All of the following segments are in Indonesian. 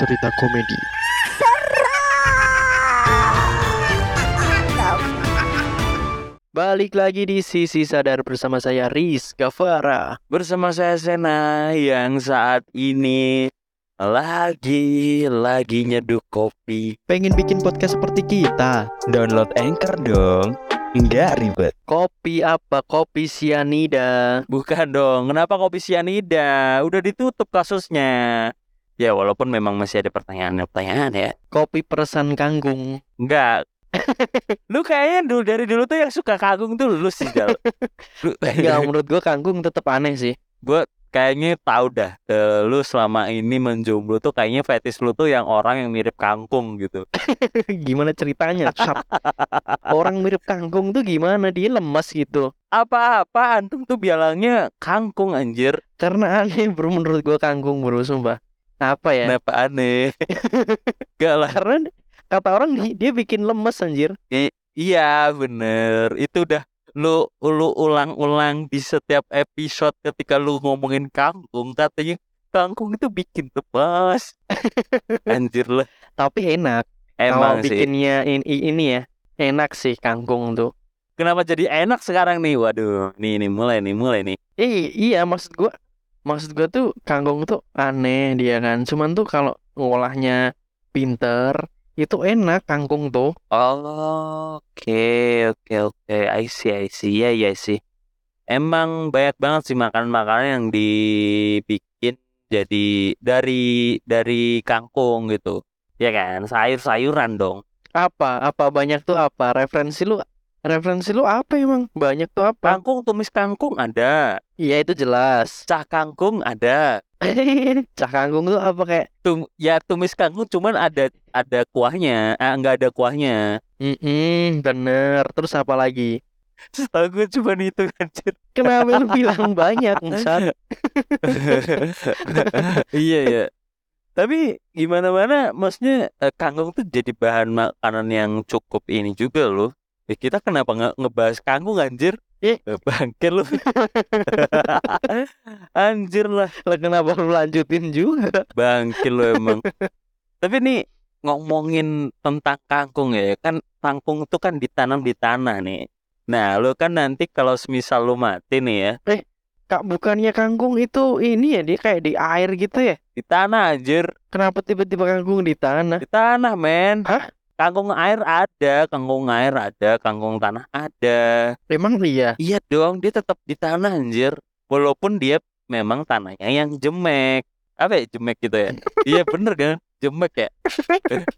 cerita komedi. Balik lagi di Sisi Sadar bersama saya Riz Gavara. Bersama saya Sena yang saat ini lagi lagi nyeduh kopi. Pengen bikin podcast seperti kita? Download Anchor dong. Enggak ribet. Kopi apa? Kopi sianida. Bukan dong. Kenapa kopi sianida? Udah ditutup kasusnya. Ya walaupun memang masih ada pertanyaan-pertanyaan ya. Kopi peresan kangkung. Enggak. lu kayaknya dulu dari dulu tuh yang suka kangkung tuh lu sih Jal. Lu- Enggak, menurut gua kangkung tetap aneh sih. Gue kayaknya tahu dah eh, lu selama ini menjomblo tuh kayaknya fetish lu tuh yang orang yang mirip kangkung gitu. gimana ceritanya? Orang mirip kangkung tuh gimana? Dia lemas gitu. Apa-apa antum tuh bilangnya kangkung anjir. Karena aneh bro menurut gua kangkung bro sumpah. Apa ya? Kenapa aneh? Gak lah. Karena kata orang di- dia bikin lemes anjir. Iya bener. Itu udah lu lu ulang-ulang di setiap episode ketika lu ngomongin kangkung katanya kangkung itu bikin lemas. Anjir lah. Tapi enak. Emang Kalau sih. bikinnya ini, ini ya enak sih kangkung tuh. Kenapa jadi enak sekarang nih? Waduh, nih nih mulai nih, mulai nih. Eh, iya maksud gua maksud gua tuh kangkung tuh aneh dia kan. Cuman tuh kalau ngolahnya pinter itu enak kangkung tuh. Oh, Oke, oke, oke. I see, I see. Iya, iya sih. Emang banyak banget sih makanan-makanan yang dibikin jadi dari dari kangkung gitu. Ya kan, sayur-sayuran dong. Apa? Apa banyak tuh apa? Referensi lu referensi lu apa emang? Banyak tuh apa? Kangkung, tumis kangkung ada. Iya itu jelas. Cah kangkung ada. Cah kangkung tuh apa kayak Tum ya tumis kangkung cuman ada ada kuahnya. Ah, nggak ada kuahnya. Mm-mm, bener. Terus apa lagi? Setahu gue cuma itu anjir. Kenapa lu bilang banyak, Musat? iya ya. Tapi gimana mana maksudnya eh, kangkung tuh jadi bahan makanan yang cukup ini juga loh. Ya, kita kenapa nggak ngebahas kangkung anjir? Eh. bangke lu. anjir lah, Lah kenapa lu lanjutin juga? bangke lu emang. Tapi nih ngomongin tentang kangkung ya, kan kangkung itu kan ditanam di tanah nih. Nah, lu kan nanti kalau semisal lu mati nih ya, Kak, bukannya kangkung itu ini ya dia kayak di air gitu ya? di tanah anjir. Kenapa tiba-tiba kangkung di tanah? Di tanah, men. Hah? Kangkung air ada, kangkung air ada, kangkung tanah ada. Emang iya? Iya dong, dia tetap di tanah anjir. Walaupun dia memang tanahnya yang jemek. Apa ya jemek gitu ya? iya bener kan? Jemek ya?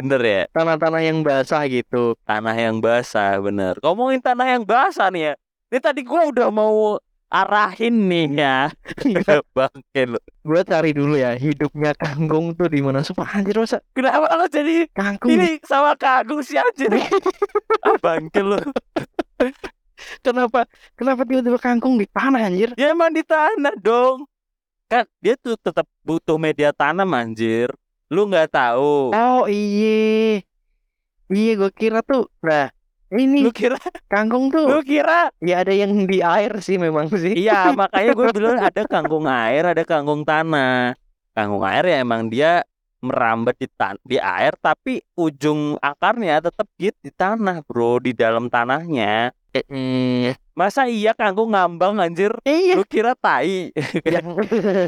bener ya? Tanah-tanah yang basah gitu. Tanah yang basah, bener. Ngomongin tanah yang basah nih ya. Ini tadi gua udah mau arahin nih ya. Bangke lu. Gue cari dulu ya hidupnya kangkung tuh di mana? Sumpah anjir masa Kenapa lo jadi kangkung ini sama kagum sih anjir? ah, bangke lu. kenapa kenapa tiba-tiba kangkung di tanah anjir? Ya emang di tanah dong. Kan dia tuh tetap butuh media tanam anjir. Lu nggak tahu. Oh iya. Iya gue kira tuh Nah ini Lu kira kangkung lu tuh kira Ya ada yang di air sih memang sih iya makanya gue bilang ada kangkung air, ada kangkung tanah. Kangkung air ya emang dia merambat di tan di air tapi ujung akarnya tetap gitu di tanah, Bro, di dalam tanahnya. Hmm, Masa iya kangkung ngambang anjir? Iya Lu kira tai? yang...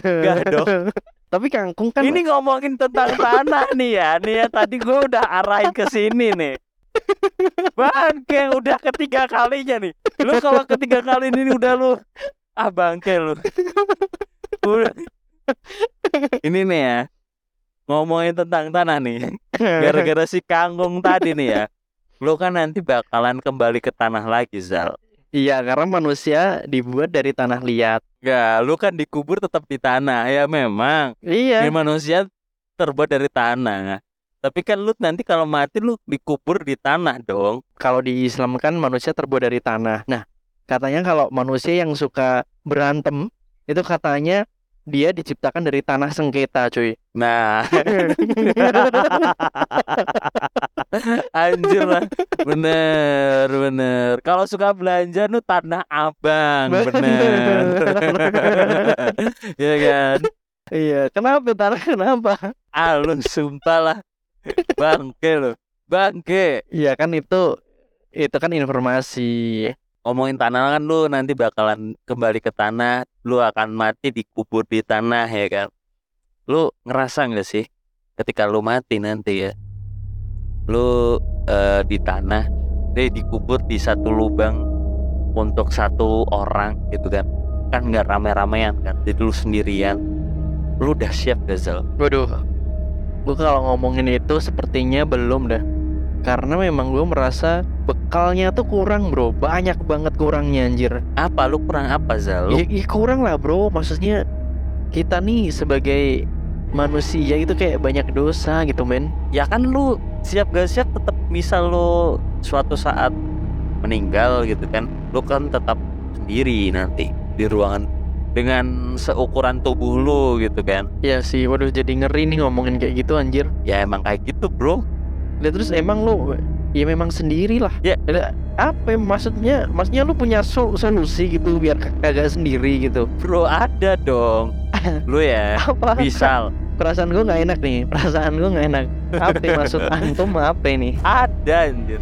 Nggak dong. Tapi kangkung kan Ini ngomongin tentang tanah nih ya. Nih ya tadi gue udah arahin ke sini nih. Bangke udah ketiga kalinya nih. Lu kalau ketiga kali ini udah lu ah bangke lu. Udah. Ini nih ya. Ngomongin tentang tanah nih. Gara-gara si kangkung tadi nih ya. Lu kan nanti bakalan kembali ke tanah lagi, Zal. Iya karena manusia dibuat dari tanah liat Gak, lu kan dikubur tetap di tanah. Ya memang. Iya Ini manusia terbuat dari tanah. Tapi kan lu nanti kalau mati lu dikubur di tanah dong. Kalau di Islam kan manusia terbuat dari tanah Nah katanya kalau manusia yang suka berantem Itu katanya dia diciptakan dari tanah sengketa cuy Nah, anjir lah. Bener, bener. Kalau suka belanja nu tanah abang, bener. ya kan? Iya, kenapa tanah kenapa? Lu sumpah lah Bangke lu Bangke. Iya kan itu itu kan informasi. Ngomongin tanah kan lu nanti bakalan kembali ke tanah Lu akan mati dikubur di tanah ya kan? Lu ngerasa gak sih Ketika lu mati nanti ya? Lu eh, di tanah Dia dikubur di satu lubang Untuk satu orang gitu kan? Kan nggak rame-ramean kan? Jadi lu sendirian. Lu udah siap gak Zal? Waduh, gue kalau ngomongin itu sepertinya belum dah. Karena memang gue merasa bekalnya tuh kurang bro, banyak banget kurangnya anjir. Apa lu kurang apa Zal? Ya, ya kurang lah bro, maksudnya kita nih sebagai manusia itu kayak banyak dosa gitu men. ya kan lu siap gak siap tetap misal lu suatu saat meninggal gitu kan lu kan tetap sendiri nanti di ruangan dengan seukuran tubuh lu gitu kan Ya sih, waduh jadi ngeri nih ngomongin kayak gitu anjir. ya emang kayak gitu bro Dan terus emang lu ya memang sendiri lah. Ya. Apa ya, maksudnya? Maksudnya lu punya sol- solusi gitu biar kagak sendiri gitu. bro ada dong lu ya Apa? misal Perasaan gue nggak enak nih. Perasaan gue nggak enak. Apa ya maksud antum apa ini? ada anjir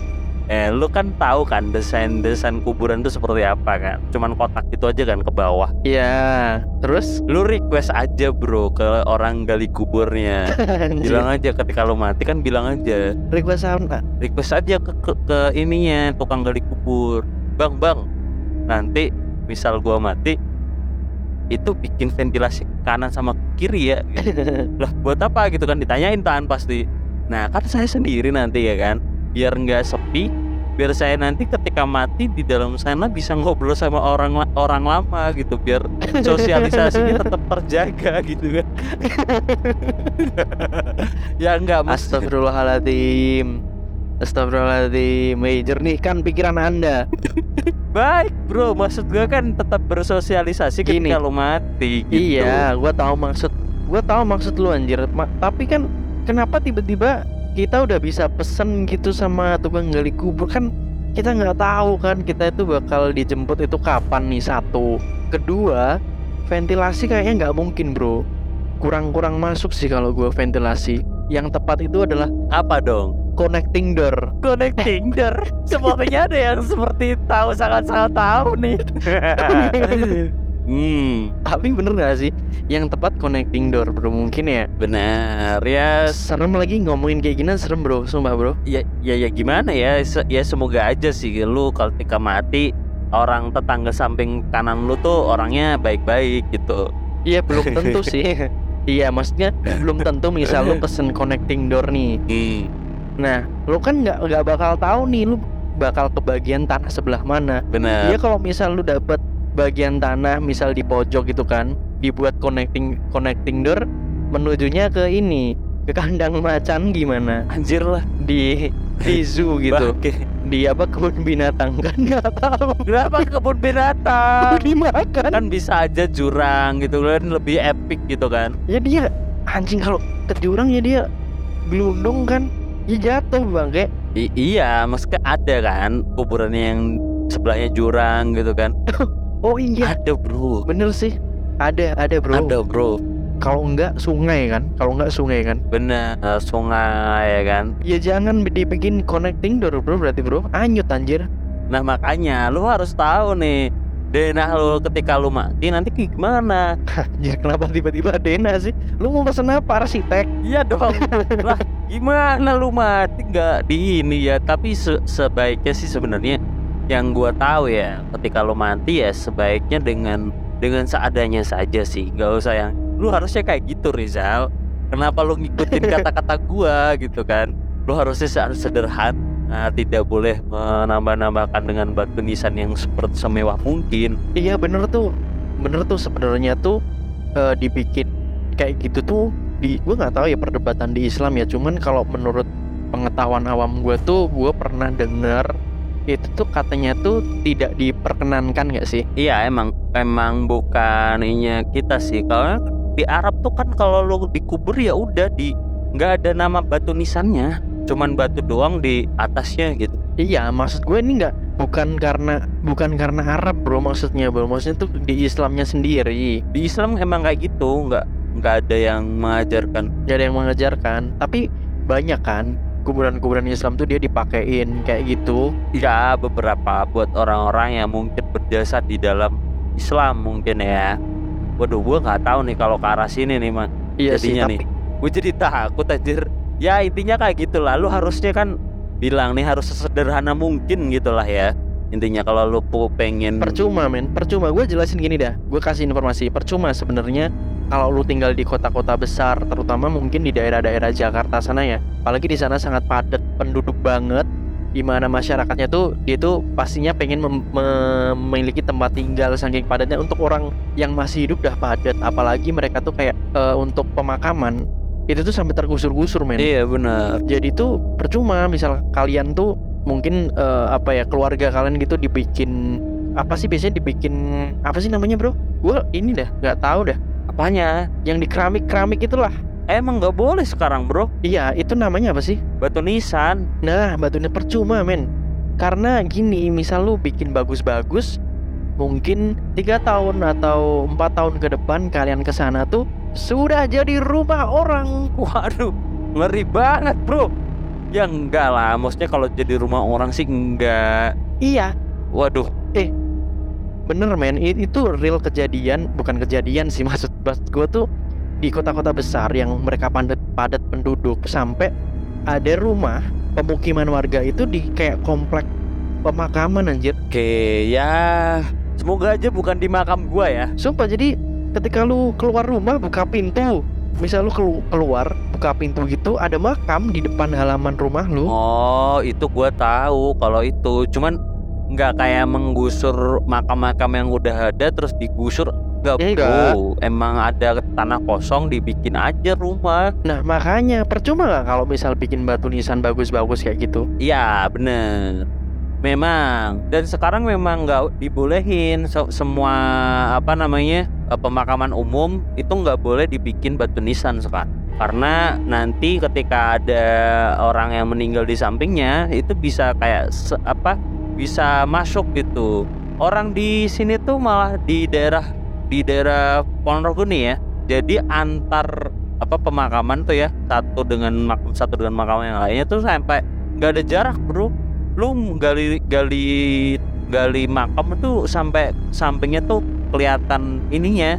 eh lu kan tahu kan desain desain kuburan itu seperti apa kan? Cuman kotak itu aja kan ke bawah. Ya, terus? Lu request aja bro ke orang gali kuburnya. Bilang aja ketika lu mati kan bilang aja. Request apa? request aja ke, ke, ke ininya tukang gali kubur. Bang bang nanti misal gua mati itu bikin ventilasi ke kanan sama ke kiri ya. Gitu. lah buat apa gitu kan? Ditanyain tahan pasti. Nah kan saya sendiri nanti ya kan biar nggak sepi biar saya nanti ketika mati di dalam sana bisa ngobrol sama orang orang lama gitu biar sosialisasinya tetap terjaga gitu kan. Ya enggak mas. Astagfirullahaladzim. Astagfirullahaladzim. Eh, Jernihkan pikiran anda. Baik bro, maksud gue kan tetap bersosialisasi Gini. ketika lu mati gitu. Iya, gua tahu maksud Gua tahu maksud lu anjir. Ma- Tapi kan kenapa tiba-tiba kita udah bisa pesen gitu sama tukang gali kubur. Kan kita nggak tahu kan kita itu bakal dijemput itu kapan nih satu. Kedua ventilasi kayaknya nggak mungkin bro. Kurang-kurang masuk sih kalau gua ventilasi. Yang tepat itu adalah Apa dong? connecting door. Connecting door? Sepertinya ada yang seperti tahu sangat-sangat tahu nih Hmm, tapi bener gak sih yang tepat connecting door bro mungkin ya benar ya serem lagi ngomongin kayak gini serem bro sumpah bro ya ya, ya gimana ya Se- ya semoga aja sih lu kalau ketika mati orang tetangga samping kanan lu tuh orangnya baik-baik gitu Iya belum tentu sih. Iya maksudnya belum tentu misal lu pesen connecting door nih. hmm. Nah lu kan nggak nggak bakal tahu nih lu bakal ke bagian tanah sebelah mana. benar Iya kalau misal lu dapet bagian tanah misal di pojok gitu kan, dibuat connecting connecting door menujunya ke ini ke kandang macan gimana? Anjir lah. Di di zoo gitu. Bangke. di apa kebun binatang kan? Nggak tahu. Kenapa kebun binatang? Dimakan. Kan bisa aja jurang gitu kan lebih epic gitu kan. Ya dia anjing kalau ke jurang ya dia gelundung kan ya jatuh bang kayak. I- iya maksudnya ada kan kuburannya yang sebelahnya jurang gitu kan oh iya. Ada bro. Bener sih. Ada ada bro. Ada bro. Kalau enggak sungai kan? Kalau enggak sungai kan? Bener eh, sungai ya kan? Ya jangan dibikin connecting door bro berarti bro. Anyut anjir. Nah makanya lu harus tahu nih denah lu ketika lu mati nanti gimana? Ya kenapa tiba-tiba Dena sih? Lu mau pesen apa arsitek? Iya dong. Lah gimana lu mati? Nggak di ini ya tapi se- sebaiknya sih sebenarnya yang gua tahu ya ketika lu mati ya sebaiknya dengan dengan seadanya saja sih. Nggak usah yang lu harusnya kayak gitu Rizal. Kenapa lu ngikutin kata-kata gua? Gitu kan. Lu harusnya harus sederhana tidak boleh menambah-nambahkan dengan batu nisan yang seperti semewah mungkin. Iya bener tuh. Bener tuh sebenarnya tuh eh, dibikin kayak gitu tuh di gue nggak tahu ya perdebatan di Islam ya. Cuman kalau menurut pengetahuan awam gue tuh gue pernah dengar itu tuh katanya tuh tidak diperkenankan nggak sih? Iya emang emang bukan ininya kita sih. Kalau di Arab tuh kan kalau lu dikubur ya udah di nggak ada nama batu nisannya. Cuman batu doang di atasnya gitu. Iya, maksud gue ini nggak bukan karena bukan karena Arab bro maksudnya bro. Maksudnya tuh di Islamnya sendiri. di Islam emang kayak gitu nggak nggak ada yang mengajarkan. Gak ada yang mengajarkan. Tapi banyak kan kuburan-kuburan Islam tuh dia dipakein kayak gitu. Ya beberapa buat orang-orang yang mungkin berjasa di dalam Islam mungkin ya. Waduh gua nggak tahu nih kalau ke arah sini nih man Iya Jadinya sih nih. tapi gue jadi takut anjir. Ya intinya kayak gitu lah. Lu harusnya kan bilang nih harus sesederhana mungkin gitulah ya. Intinya kalau lu pengen percuma men. Percuma. Gue jelasin gini dah. Gue kasih informasi. Percuma sebenarnya kalau lu tinggal di kota-kota besar terutama mungkin di daerah-daerah Jakarta sana ya apalagi di sana sangat padat penduduk banget di mana masyarakatnya tuh dia tuh pastinya pengen mem- memiliki tempat tinggal saking padatnya untuk orang yang masih hidup dah padat. Apalagi mereka tuh kayak eh, untuk pemakaman itu tuh sampai tergusur-gusur men. Iya benar. Jadi tuh percuma misal kalian tuh mungkin eh, apa ya keluarga kalian gitu dibikin apa sih biasanya dibikin apa sih namanya bro? Gue ini dah nggak tahu dah apanya? Yang di keramik keramik itulah. Emang nggak boleh sekarang bro. Iya itu namanya apa sih? Batu nisan. Nah batunya percuma men. Karena gini misal lu bikin bagus-bagus mungkin tiga tahun atau empat tahun ke depan kalian ke sana tuh sudah jadi rumah orang. Waduh ngeri banget bro. Ya enggak lah maksudnya kalau jadi rumah orang sih enggak. Iya. Waduh. Bener men, itu real kejadian, bukan kejadian sih maksud maksud gue tuh di kota-kota besar yang mereka padat padat penduduk sampai ada rumah pemukiman warga itu di kayak komplek pemakaman anjir. oke ya semoga aja bukan di makam gua ya Sumpah jadi ketika lu keluar rumah buka pintu, misal lu kelu- keluar buka pintu gitu ada makam di depan halaman rumah lu. Oh, itu gua tahu kalau itu. Cuman nggak kayak menggusur makam-makam yang udah ada terus digusur nggak Ya, bro. enggak. Emang ada tanah kosong dibikin aja rumah. Nah makanya percuma nggak kalau misal bikin batu nisan bagus-bagus kayak gitu? Iya, bener. Memang. Dan sekarang memang nggak dibolehin Se- semua apa namanya eh, pemakaman umum itu nggak boleh dibikin batu nisan sekarang. Karena nanti ketika ada orang yang meninggal di sampingnya itu bisa kayak se- apa bisa masuk gitu. Orang di sini tuh malah di daerah di daerah Ponorogo nih ya. Jadi antar apa pemakaman tuh ya satu dengan makam satu dengan makam yang lainnya tuh sampai nggak ada jarak bro lu gali gali gali makam tuh sampai sampingnya tuh kelihatan ininya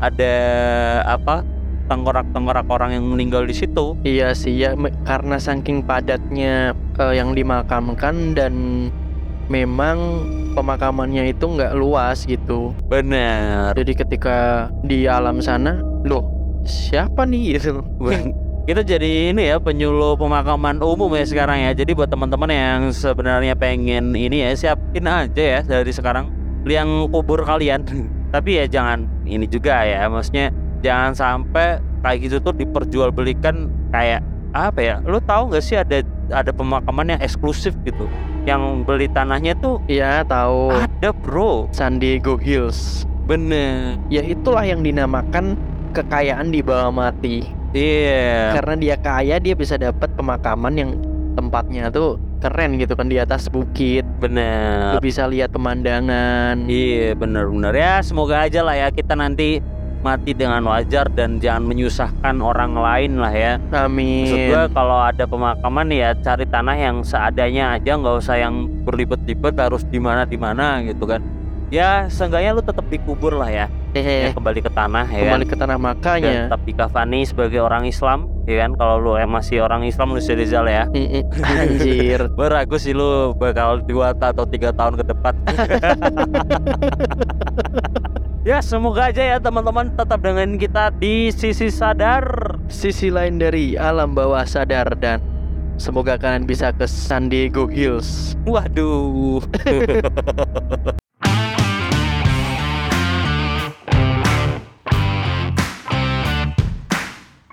ada apa tengkorak-tengkorak orang yang meninggal di situ Iya sih ya karena saking padatnya eh, yang dimakamkan dan memang pemakamannya itu nggak luas gitu. bener Jadi ketika di alam sana, loh siapa nih gitu? Ben- kita jadi ini ya penyuluh pemakaman umum ya sekarang ya jadi buat teman-teman yang sebenarnya pengen ini ya siapin aja ya dari sekarang liang kubur kalian tapi ya jangan ini juga ya maksudnya jangan sampai kayak gitu tuh diperjualbelikan kayak apa ya lu tahu nggak sih ada ada pemakaman yang eksklusif gitu yang beli tanahnya tuh Iya tahu ada bro San Diego Hills. bener Ya itulah yang dinamakan kekayaan di bawah mati. iya Karena dia kaya dia bisa dapat pemakaman yang tempatnya tuh keren gitu kan di atas bukit. bener Lu bisa lihat pemandangan. Iya benar-benar ya semoga aja lah ya kita nanti mati dengan wajar dan jangan menyusahkan orang lain lah ya. Maksud Amin. gua kalau ada pemakaman ya cari tanah yang seadanya aja nggak usah yang berlibet-libet harus di mana di mana gitu kan. Ya seenggaknya lu tetap dikubur lah ya, ya Eh, kembali ke tanah ya kan. kembali ke tanah Dan makanya. tetap dikafani sebagai orang Islam ya kan. Kalau lu eh, masih orang Islam lu Rizal ya. Anjir. Beragu sih lu bakal dua atau tiga tahun ke depan. ya semoga aja ya teman-teman tetap dengan kita di sisi sadar. Sisi lain dari alam bawah sadar dan semoga kalian bisa ke San Diego Hills. Waduh.